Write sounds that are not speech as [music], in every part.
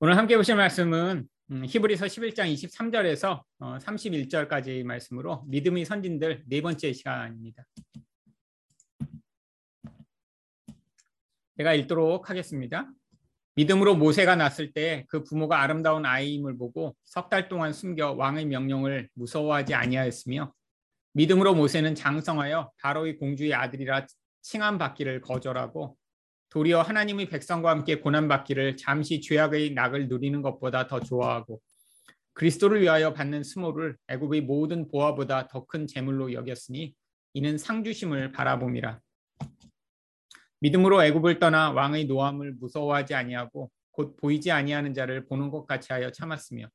오늘 함께 보실 말씀은 음, 히브리서 11장 23절에서 31절까지 어, 말씀으로 믿음의 선진들 네 번째 시간입니다. 제가 읽도록 하겠습니다. 믿음으로 모세가 났을 때 그 부모가 아름다운 아이임을 보고 석 달 동안 숨겨 왕의 명령을 무서워하지 아니하였으며 믿음으로 모세는 장성하여 바로의 공주의 아들이라 칭함 받기를 거절하고 도리어 하나님의 백성과 함께 고난받기를 잠시 죄악의 낙을 누리는 것보다 더 좋아하고 그리스도를 위하여 받는 수모를 애굽의 모든 보화보다 더 큰 재물로 여겼으니 이는 상주심을 바라봄이라. 믿음으로 애굽을 떠나 왕의 노함을 무서워하지 아니하고 곧 보이지 아니하는 자를 보는 것 같이 하여 참았으며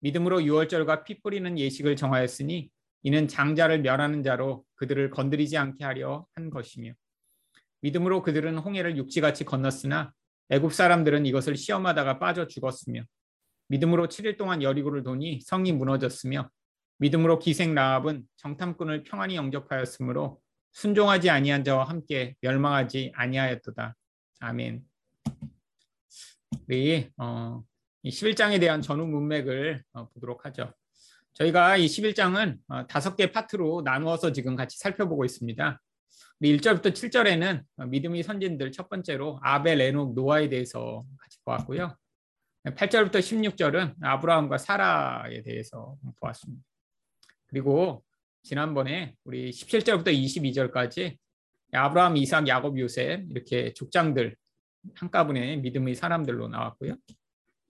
믿음으로 유월절과 피 뿌리는 예식을 정하였으니 이는 장자를 멸하는 자로 그들을 건드리지 않게 하려 한 것이며 믿음으로 그들은 홍해를 육지같이 건넜으나 애굽 사람들은 이것을 시험하다가 빠져 죽었으며 믿음으로 7일 동안 여리고를 도니 성이 무너졌으며 믿음으로 기생 라합은 정탐꾼을 평안히 영접하였으므로 순종하지 아니한 자와 함께 멸망하지 아니하였도다. 아멘. 우리 어, 이 11장에 대한 전후 문맥을 어, 보도록 하죠. 저희가 이 11장은 어, 다섯 개 파트로 나누어서 지금 같이 살펴보고 있습니다. 1절부터 7절에는 믿음의 선진들 첫 번째로 아벨, 에녹, 노아에 대해서 같이 보았고요. 8절부터 16절은 아브라함과 사라에 대해서 보았습니다. 그리고 지난번에 우리 17절부터 22절까지 아브라함, 이삭, 야곱, 요셉 이렇게 족장들 한가분의 믿음의 사람들로 나왔고요.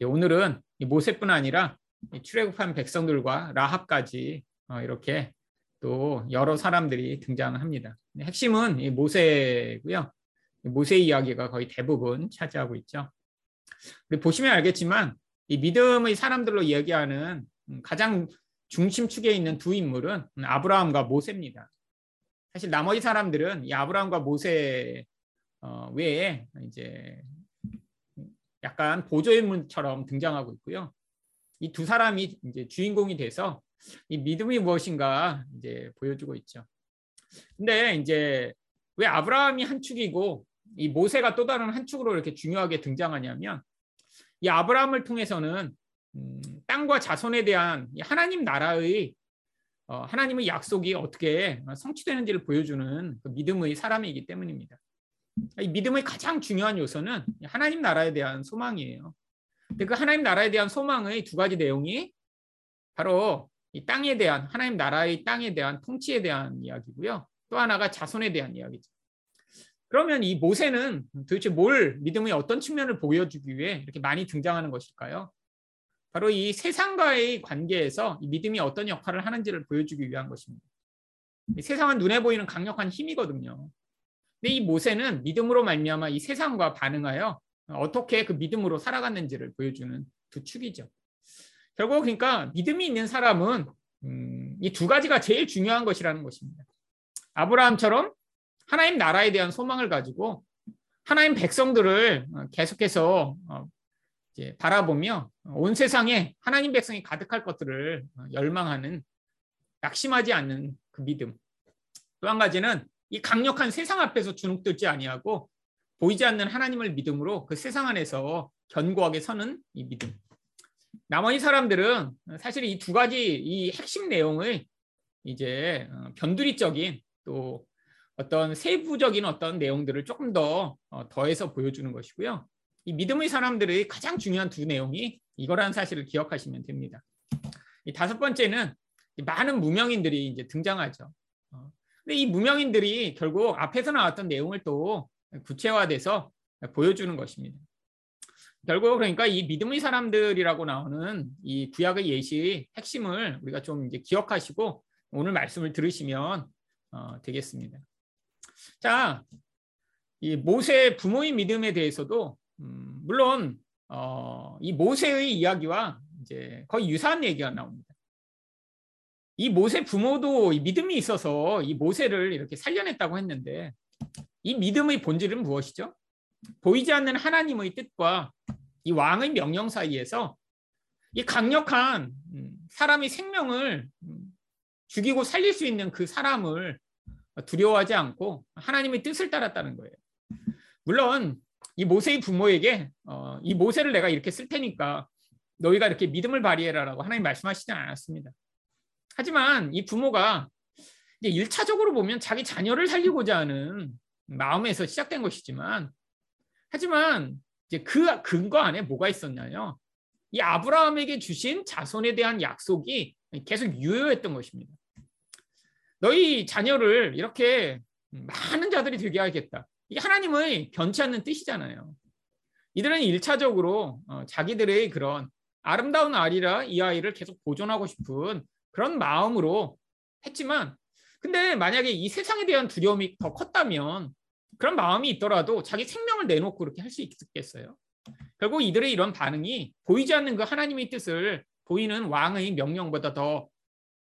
오늘은 모세뿐 아니라 출애굽한 백성들과 라합까지 어, 이렇게 또 여러 사람들이 등장합니다. 핵심은 모세고요. 모세 이야기가 거의 대부분 차지하고 있죠. 보시면 알겠지만 이 믿음의 사람들로 이야기하는 가장 중심축에 있는 두 인물은 아브라함과 모세입니다. 사실 나머지 사람들은 이 아브라함과 모세 어, 외에 이제 약간 보조인물처럼 등장하고 있고요. 이 두 사람이 이제 주인공이 돼서 이 믿음이 무엇인가 이제 보여주고 있죠. 근데 이제 왜 아브라함이 한 축이고 이 모세가 또 다른 한 축으로 이렇게 중요하게 등장하냐면 이 아브라함을 통해서는 음, 땅과 자손에 대한 하나님 나라의 어, 하나님의 약속이 어떻게 성취되는지를 보여주는 그 믿음의 사람이기 때문입니다. 이 믿음의 가장 중요한 요소는 하나님 나라에 대한 소망이에요. 근데 그 하나님 나라에 대한 소망의 두 가지 내용이 바로 이 땅에 대한 하나님 나라의 땅에 대한 통치에 대한 이야기고요. 또 하나가 자손에 대한 이야기죠. 그러면 이 모세는 도대체 뭘 믿음의 어떤 측면을 보여주기 위해 이렇게 많이 등장하는 것일까요? 바로 이 세상과의 관계에서 이 믿음이 어떤 역할을 하는지를 보여주기 위한 것입니다. 세상은 눈에 보이는 강력한 힘이거든요. 근데 이 모세는 믿음으로 말미암아 이 세상과 반응하여 어떻게 그 믿음으로 살아갔는지를 보여주는 두 축이죠. 결국 그러니까 믿음이 있는 사람은 음, 이 두 가지가 제일 중요한 것이라는 것입니다. 아브라함처럼 하나님 나라에 대한 소망을 가지고 하나님 백성들을 어, 계속해서 어, 바라보며 온 세상에 하나님 백성이 가득할 것들을 어, 열망하는 낙심하지 않는 그 믿음. 또 한 가지는 이 강력한 세상 앞에서 주눅들지 아니하고 보이지 않는 하나님을 믿음으로 그 세상 안에서 견고하게 서는 이 믿음. 나머지 사람들은 사실 이 두 가지 이 핵심 내용을 이제 어, 변두리적인 또 어떤 세부적인 어떤 내용들을 조금 더 어, 더해서 보여주는 것이고요. 이 믿음의 사람들의 가장 중요한 두 내용이 이거라는 사실을 기억하시면 됩니다. 이 다섯 번째는 많은 무명인들이 이제 등장하죠. 어, 근데 이 무명인들이 결국 앞에서 나왔던 내용을 또 구체화돼서 보여주는 것입니다. 결국 그러니까 이 믿음의 사람들이라고 나오는 이 구약의 예시의 핵심을 우리가 좀 이제 기억하시고 오늘 말씀을 들으시면 어, 되겠습니다. 자, 이 모세 부모의 믿음에 대해서도 음, 물론 어, 이 모세의 이야기와 이제 거의 유사한 얘기가 나옵니다. 이 모세 부모도 이 믿음이 있어서 이 모세를 이렇게 살려냈다고 했는데 이 믿음의 본질은 무엇이죠? 보이지 않는 하나님의 뜻과 이 왕의 명령 사이에서 이 강력한 음, 사람의 생명을 음, 죽이고 살릴 수 있는 그 사람을 두려워하지 않고 하나님의 뜻을 따랐다는 거예요. 물론 이 모세의 부모에게 어, 이 모세를 내가 이렇게 쓸 테니까 너희가 이렇게 믿음을 발휘해라라고 하나님 말씀하시지 않았습니다. 하지만 이 부모가 이제 1차적으로 보면 자기 자녀를 살리고자 하는 마음에서 시작된 것이지만 하지만 이제 그 근거 안에 뭐가 있었냐요? 이 아브라함에게 주신 자손에 대한 약속이 계속 유효했던 것입니다. 너희 자녀를 이렇게 많은 자들이 되게 하겠다. 이게 하나님의 변치 않는 뜻이잖아요. 이들은 1차적으로 어, 자기들의 그런 아름다운 아리라 이 아이를 계속 보존하고 싶은 그런 마음으로 했지만 근데 만약에 이 세상에 대한 두려움이 더 컸다면 그런 마음이 있더라도 자기 생명을 내놓고 그렇게 할 수 있겠어요. 결국 이들의 이런 반응이 보이지 않는 그 하나님의 뜻을 보이는 왕의 명령보다 더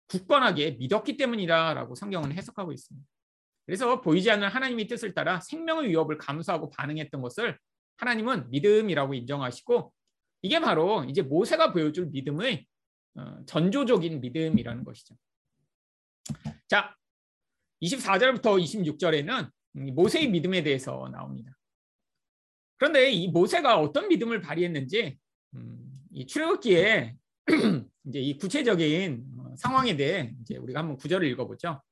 굳건하게 믿었기 때문이다라고 성경은 해석하고 있습니다. 그래서 보이지 않는 하나님의 뜻을 따라 생명의 위협을 감수하고 반응했던 것을 하나님은 믿음이라고 인정하시고 이게 바로 이제 모세가 보여줄 믿음의 어, 전조적인 믿음이라는 것이죠. 자, 24절부터 26절에는 모세의 믿음에 대해서 나옵니다. 그런데 이 모세가 어떤 믿음을 발휘했는지 음, 이 출애굽기에 [clears throat] 이제 이 구체적인 어, 상황에 대해 이제 우리가 한번 구절을 읽어보죠.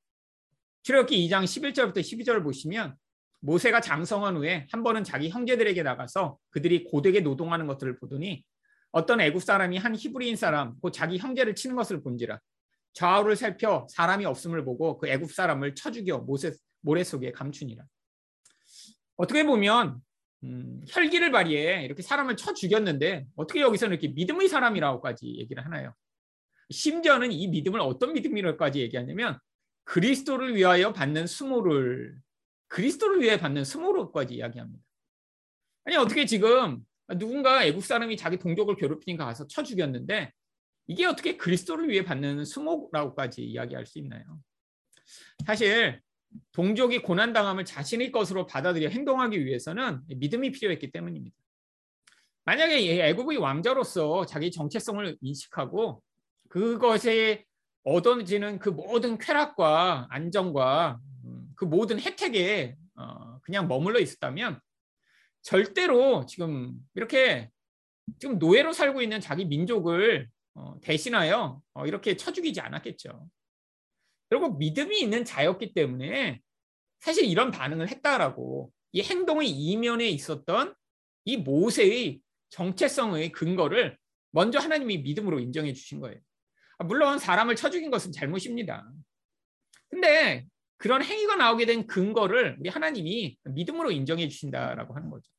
출애굽기 2장 11절부터 12절을 보시면 모세가 장성한 후에 한 번은 자기 형제들에게 나가서 그들이 고되게 노동하는 것들을 보더니 어떤 애굽 사람이 한 히브리인 사람 곧 자기 형제를 치는 것을 본지라 좌우를 살펴 사람이 없음을 보고 그 애굽 사람을 쳐 죽여 모세 모래 속에 감추니라. 어떻게 보면 음, 혈기를 발휘해 이렇게 사람을 쳐 죽였는데 어떻게 여기서는 이렇게 믿음의 사람이라고까지 얘기를 하나요? 심지어는 이 믿음을 어떤 믿음이라고까지 얘기하냐면 그리스도를 위하여 받는 수모를 그리스도를 위해 받는 수모로까지 이야기합니다. 아니 어떻게 지금 누군가 애국 사람이 자기 동족을 괴롭히니까 가서 쳐 죽였는데 이게 어떻게 그리스도를 위해 받는 수모라고까지 이야기할 수 있나요? 사실 동족이 고난당함을 자신의 것으로 받아들여 행동하기 위해서는 믿음이 필요했기 때문입니다. 만약에 애국의 왕자로서 자기 정체성을 인식하고 그것에 얻어지는 그 모든 쾌락과 안정과 음, 그 모든 혜택에 어, 그냥 머물러 있었다면 절대로 지금 이렇게 지금 노예로 살고 있는 자기 민족을 어, 대신하여 어, 이렇게 쳐 죽이지 않았겠죠. 그리고 믿음이 있는 자였기 때문에 사실 이런 반응을 했다라고 이 행동의 이면에 있었던 이 모세의 정체성의 근거를 먼저 하나님이 믿음으로 인정해 주신 거예요. 아, 물론 사람을 쳐 죽인 것은 잘못입니다. 근데 그런 행위가 나오게 된 근거를 우리 하나님이 믿음으로 인정해 주신다라고 하는 거죠.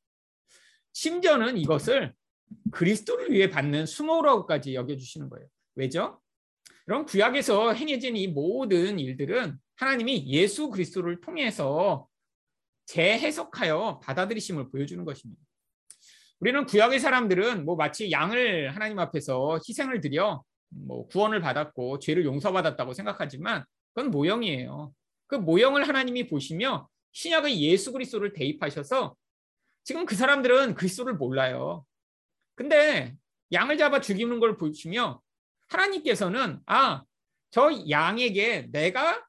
심지어는 이것을 그리스도를 위해 받는 수모라고까지 여겨 주시는 거예요. 왜죠? 그럼 구약에서 행해진 이 모든 일들은 하나님이 예수 그리스도를 통해서 재해석하여 받아들이심을 보여주는 것입니다. 우리는 구약의 사람들은 뭐 마치 양을 하나님 앞에서 희생을 드려 뭐 구원을 받았고 죄를 용서받았다고 생각하지만 그건 모형이에요. 그 모형을 하나님이 보시며 신약의 예수 그리스도를 대입하셔서 지금 그 사람들은 그리스도를 몰라요. 근데 양을 잡아 죽이는 걸 보시며 하나님께서는 아, 저 양에게 내가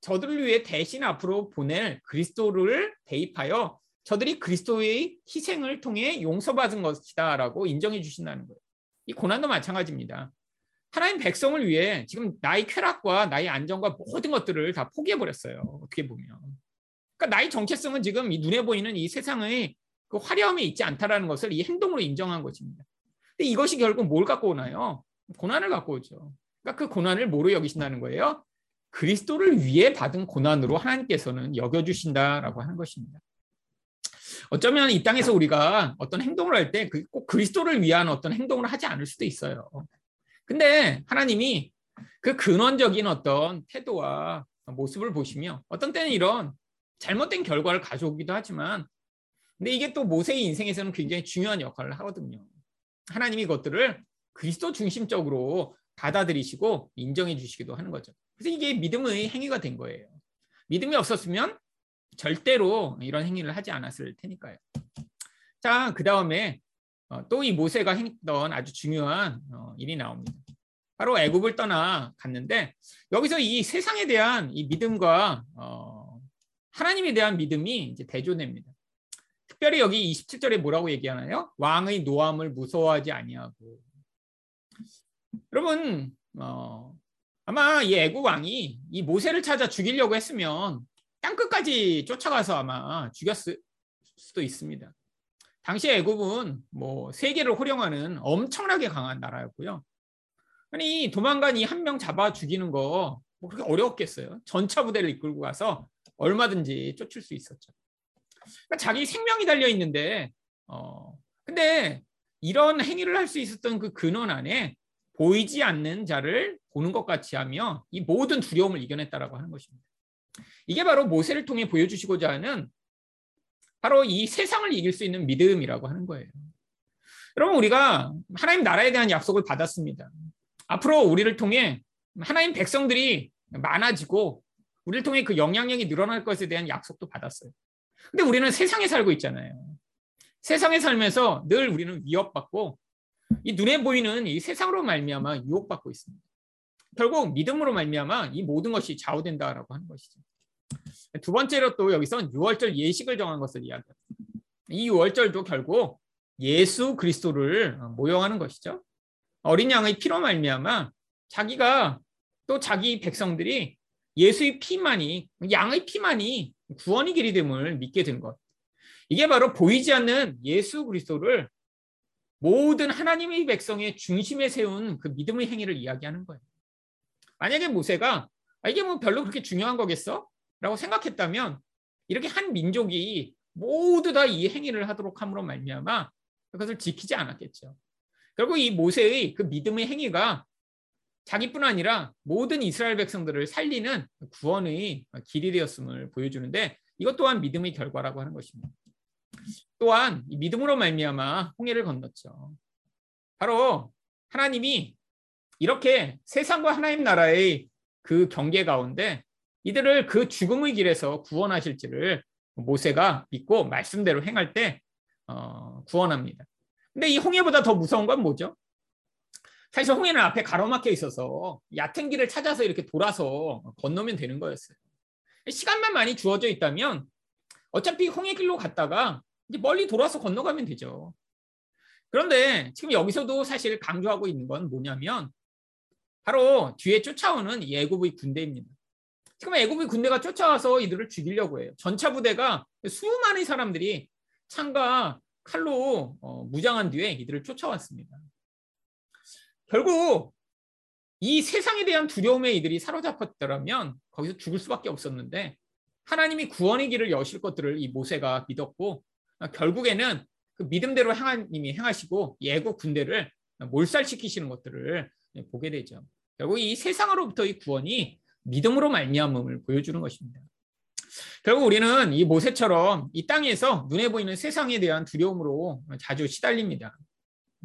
저들을 위해 대신 앞으로 보낼 그리스도를 대입하여 저들이 그리스도의 희생을 통해 용서받은 것이다라고 인정해 주신다는 거예요. 이 고난도 마찬가지입니다. 하나님 백성을 위해 지금 나의 쾌락과 나의 안정과 모든 것들을 다 포기해 버렸어요. 어떻게 보면. 그러니까 나의 정체성은 지금 이 눈에 보이는 이 세상의 그 화려함이 있지 않다라는 것을 이 행동으로 인정한 것입니다. 근데 이것이 결국 뭘 갖고 오나요? 고난을 갖고 오죠. 그러니까 그 고난을 뭐로 여기신다는 거예요? 그리스도를 위해 받은 고난으로 하나님께서는 여겨주신다라고 하는 것입니다. 어쩌면 이 땅에서 우리가 어떤 행동을 할 때 꼭 그리스도를 위한 어떤 행동을 하지 않을 수도 있어요. 근데 하나님이 그 근원적인 어떤 태도와 모습을 보시며 어떤 때는 이런 잘못된 결과를 가져오기도 하지만 근데 이게 또 모세의 인생에서는 굉장히 중요한 역할을 하거든요. 하나님이 그것들을 그리스도 중심적으로 받아들이시고 인정해 주시기도 하는 거죠. 그래서 이게 믿음의 행위가 된 거예요. 믿음이 없었으면 절대로 이런 행위를 하지 않았을 테니까요. 자, 그 다음에 어, 또이 모세가 했던 아주 중요한 어, 일이 나옵니다. 바로 애굽을 떠나 갔는데 여기서 이 세상에 대한 이 믿음과 어, 하나님에 대한 믿음이 이제 대조됩니다. 특별히 여기 27절에 뭐라고 얘기하나요? 왕의 노함을 무서워하지 아니하고. 여러분 어, 아마 이 애국 왕이 이 모세를 찾아 죽이려고 했으면 땅 끝까지 쫓아가서 아마 죽였을 수도 있습니다. 당시 애국은 뭐 세계를 호령하는 엄청나게 강한 나라였고요. 아니 도망간 이 한 명 잡아 죽이는 거 뭐 그렇게 어려웠겠어요. 전차 부대를 이끌고 가서 얼마든지 쫓을 수 있었죠. 그러니까 자기 생명이 달려 있는데 어 근데 이런 행위를 할 수 있었던 그 근원 안에 보이지 않는 자를 보는 것 같이 하며 이 모든 두려움을 이겨냈다라고 하는 것입니다. 이게 바로 모세를 통해 보여주시고자 하는 바로 이 세상을 이길 수 있는 믿음이라고 하는 거예요. 여러분 우리가 하나님 나라에 대한 약속을 받았습니다. 앞으로 우리를 통해 하나님 백성들이 많아지고 우리를 통해 그 영향력이 늘어날 것에 대한 약속도 받았어요. 근데 우리는 세상에 살고 있잖아요. 세상에 살면서 늘 우리는 위협받고 이 눈에 보이는 이 세상으로 말미암아 유혹받고 있습니다. 결국 믿음으로 말미암아 이 모든 것이 좌우된다라고 하는 것이죠. 두 번째로 또 여기서 6월절 예식을 정한 것을 이야기합니다. 이 6월절도 결국 예수 그리스도를 모형하는 것이죠. 어린 양의 피로 말미암아 자기가 또 자기 백성들이 예수의 피만이 양의 피만이 구원의 길이 됨을 믿게 된 것. 이게 바로 보이지 않는 예수 그리스도를 모든 하나님의 백성의 중심에 세운 그 믿음의 행위를 이야기하는 거예요. 만약에 모세가 아, 이게 뭐 별로 그렇게 중요한 거겠어? 라고 생각했다면 이렇게 한 민족이 모두 다 이 행위를 하도록 함으로 말미암아 그것을 지키지 않았겠죠. 결국 이 모세의 그 믿음의 행위가 자기뿐 아니라 모든 이스라엘 백성들을 살리는 구원의 길이 되었음을 보여주는데 이것 또한 믿음의 결과라고 하는 것입니다. 또한 믿음으로 말미암아 홍해를 건넜죠. 바로 하나님이 이렇게 세상과 하나님 나라의 그 경계 가운데 이들을 그 죽음의 길에서 구원하실지를 모세가 믿고 말씀대로 행할 때 어, 구원합니다. 근데 이 홍해보다 더 무서운 건 뭐죠? 사실 홍해는 앞에 가로막혀 있어서 얕은 길을 찾아서 이렇게 돌아서 건너면 되는 거였어요. 시간만 많이 주어져 있다면 어차피 홍해 길로 갔다가 이제 멀리 돌아서 건너가면 되죠. 그런데 지금 여기서도 사실 강조하고 있는 건 뭐냐면 바로 뒤에 쫓아오는 예굽의 군대입니다. 지금 애굽의 군대가 쫓아와서 이들을 죽이려고 해요. 전차 부대가 수많은 사람들이 창과 칼로 어, 무장한 뒤에 이들을 쫓아왔습니다. 결국 이 세상에 대한 두려움에 이들이 사로잡혔더라면 거기서 죽을 수밖에 없었는데 하나님이 구원의 길을 여실 것들을 이 모세가 믿었고 결국에는 그 믿음대로 하나님이 행하시고 예국 군대를 몰살시키시는 것들을 보게 되죠. 결국 이 세상으로부터의 구원이 믿음으로 말미암음을 보여주는 것입니다. 결국 우리는 이 모세처럼 이 땅에서 눈에 보이는 세상에 대한 두려움으로 자주 시달립니다.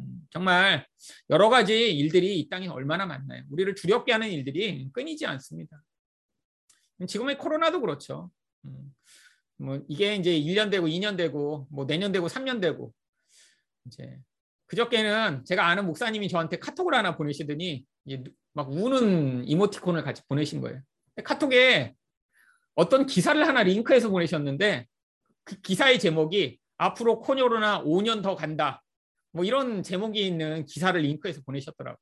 음, 정말 여러 가지 일들이 이 땅에 얼마나 많나요? 우리를 두렵게 하는 일들이 끊이지 않습니다. 지금의 코로나도 그렇죠. 음, 뭐 이게 이제 1년 되고 2년 되고 뭐 내년 되고 3년 되고 이제 그저께는 제가 아는 목사님이 저한테 카톡을 하나 보내시더니 막 우는 이모티콘을 같이 보내신 거예요. 카톡에 어떤 기사를 하나 링크해서 보내셨는데 그 기사의 제목이 앞으로 코로나 5년 더 간다. 뭐 이런 제목이 있는 기사를 링크해서 보내셨더라고요.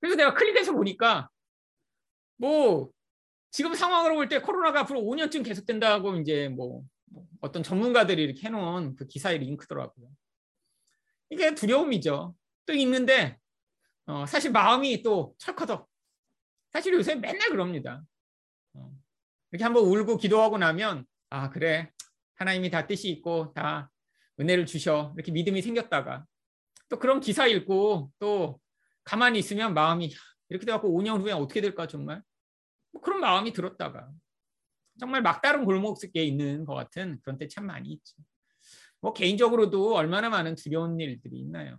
그래서 내가 클릭해서 보니까 뭐 지금 상황으로 볼 때 코로나가 앞으로 5년쯤 계속된다고 이제 뭐 어떤 전문가들이 이렇게 해놓은 그 기사의 링크더라고요. 이게 두려움이죠. 또 있는데 어, 사실 마음이 또 철커덕. 사실 요새 맨날 그럽니다. 어, 이렇게 한번 울고 기도하고 나면 아 그래 하나님이 다 뜻이 있고 다 은혜를 주셔 이렇게 믿음이 생겼다가 또 그런 기사 읽고 또 가만히 있으면 마음이 이렇게 돼갖고 5년 후에 어떻게 될까 정말 뭐 그런 마음이 들었다가 정말 막다른 골목에 있는 것 같은 그런 때 참 많이 있죠. 뭐 개인적으로도 얼마나 많은 두려운 일들이 있나요.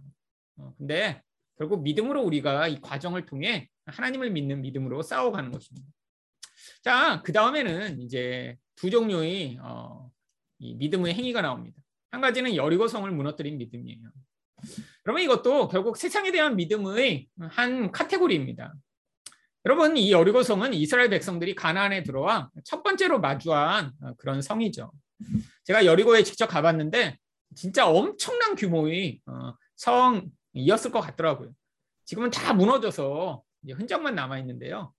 어, 근데 결국 믿음으로 우리가 이 과정을 통해 하나님을 믿는 믿음으로 싸워가는 것입니다. 자, 그 다음에는 이제 두 종류의 어, 이 믿음의 행위가 나옵니다. 한 가지는 여리고 성을 무너뜨린 믿음이에요. 그러면 이것도 결국 세상에 대한 믿음의 한 카테고리입니다. 여러분, 이 여리고 성은 이스라엘 백성들이 가나안에 들어와 첫 번째로 마주한 그런 성이죠. 제가 여리고에 직접 가봤는데 진짜 엄청난 규모의 어, 성이었을 것 같더라고요. 지금은 다 무너져서 흔적만 남아 있는데요.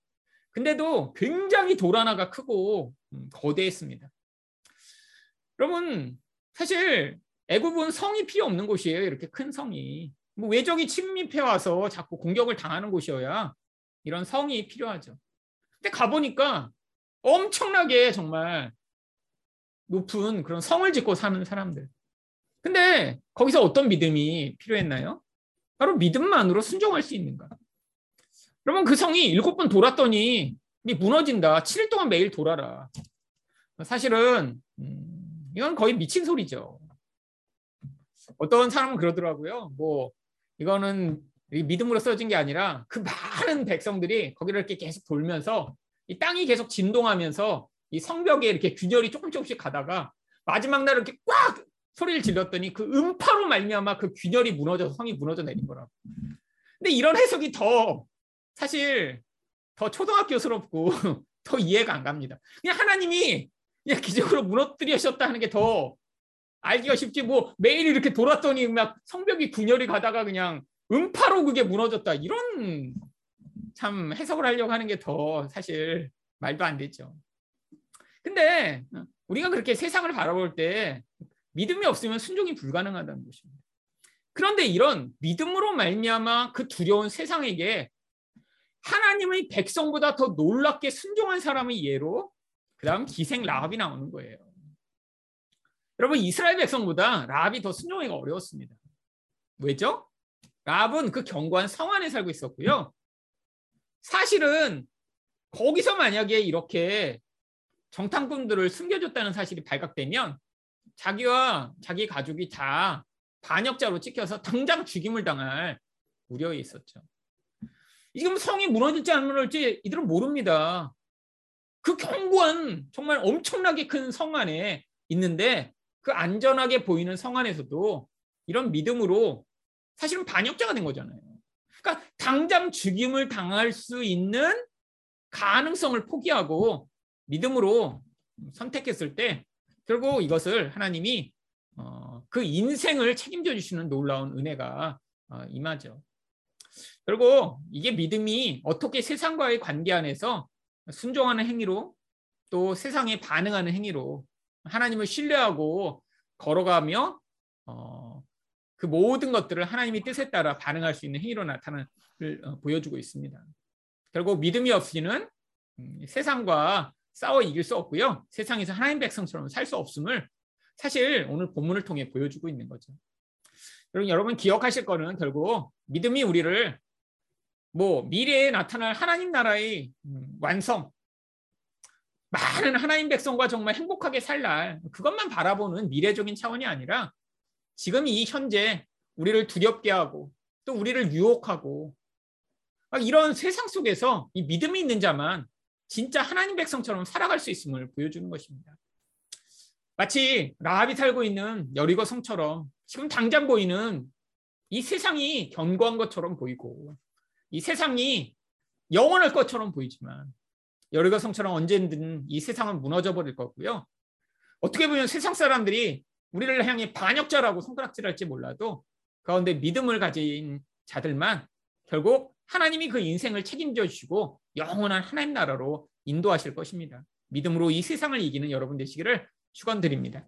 근데도 굉장히 돌 하나가 크고 음, 거대했습니다. 여러분 사실 애굽은 성이 필요 없는 곳이에요. 이렇게 큰 성이 뭐 외적이 침입해 와서 자꾸 공격을 당하는 곳이어야 이런 성이 필요하죠. 근데 가보니까 엄청나게 정말 높은 그런 성을 짓고 사는 사람들. 근데 거기서 어떤 믿음이 필요했나요? 바로 믿음만으로 순종할 수 있는가? 여러분 그 성이 일곱 번 돌았더니 무너진다. 7일 동안 매일 돌아라. 사실은 음, 이건 거의 미친 소리죠. 어떤 사람은 그러더라고요. 뭐 이거는 믿음으로 써진 게 아니라 그 많은 백성들이 거기를 이렇게 계속 돌면서 이 땅이 계속 진동하면서 이 성벽에 이렇게 균열이 조금 조금씩 가다가 마지막 날 이렇게 꽉 소리를 질렀더니 그 음파로 말미암아 그 균열이 무너져서 성이 무너져 내린 거라고. 근데 이런 해석이 더 사실 더 초등학교스럽고 [laughs] 더 이해가 안 갑니다. 그냥 하나님이 그냥 기적으로 무너뜨리셨다 하는 게 더 알기가 쉽지 뭐 매일 이렇게 돌았더니 막 성벽이 균열이 가다가 그냥 음파로 그게 무너졌다 이런 참 해석을 하려고 하는 게 더 사실 말도 안 되죠. 근데 우리가 그렇게 세상을 바라볼 때 믿음이 없으면 순종이 불가능하다는 것입니다. 그런데 이런 믿음으로 말미암아 그 두려운 세상에게 하나님의 백성보다 더 놀랍게 순종한 사람의 예로 그다음 기생 라합이 나오는 거예요. 여러분 이스라엘 백성보다 라합이 더 순종하기가 어려웠습니다. 왜죠? 라합은 그 견고한 성 안에 살고 있었고요. 사실은 거기서 만약에 이렇게 정탐꾼들을 숨겨줬다는 사실이 발각되면 자기와 자기 가족이 다 반역자로 찍혀서 당장 죽임을 당할 우려에 있었죠. 지금 성이 무너질지 안 무너질지 이들은 모릅니다. 그 견고한 정말 엄청나게 큰 성 안에 있는데 그 안전하게 보이는 성 안에서도 이런 믿음으로 사실은 반역자가 된 거잖아요. 그러니까 당장 죽임을 당할 수 있는 가능성을 포기하고 믿음으로 선택했을 때 결국 이것을 하나님이 어, 그 인생을 책임져 주시는 놀라운 은혜가 어, 임하죠. 그리고 이게 믿음이 어떻게 세상과의 관계 안에서 순종하는 행위로 또 세상에 반응하는 행위로 하나님을 신뢰하고 걸어가며 어, 그 모든 것들을 하나님의 뜻에 따라 반응할 수 있는 행위로 나타나를 어, 보여주고 있습니다. 결국 믿음이 없이는 음, 세상과 싸워 이길 수 없고요. 세상에서 하나님 백성처럼 살 수 없음을 사실 오늘 본문을 통해 보여주고 있는 거죠. 여러분, 여러분 기억하실 거는 결국 믿음이 우리를 뭐 미래에 나타날 하나님 나라의 음, 완성, 많은 하나님 백성과 정말 행복하게 살 날 그것만 바라보는 미래적인 차원이 아니라 지금 이 현재 우리를 두렵게 하고 또 우리를 유혹하고 이런 세상 속에서 이 믿음이 있는 자만 진짜 하나님 백성처럼 살아갈 수 있음을 보여주는 것입니다. 마치 라합이 살고 있는 여리고 성처럼 지금 당장 보이는 이 세상이 견고한 것처럼 보이고 이 세상이 영원할 것처럼 보이지만 여리고 성처럼 언젠든 이 세상은 무너져 버릴 거고요. 어떻게 보면 세상 사람들이 우리를 향해 반역자라고 손가락질 할지 몰라도 가운데 믿음을 가진 자들만 결국 하나님이 그 인생을 책임져 주시고 영원한 하나님 나라로 인도하실 것입니다. 믿음으로 이 세상을 이기는 여러분 되시기를 축원드립니다.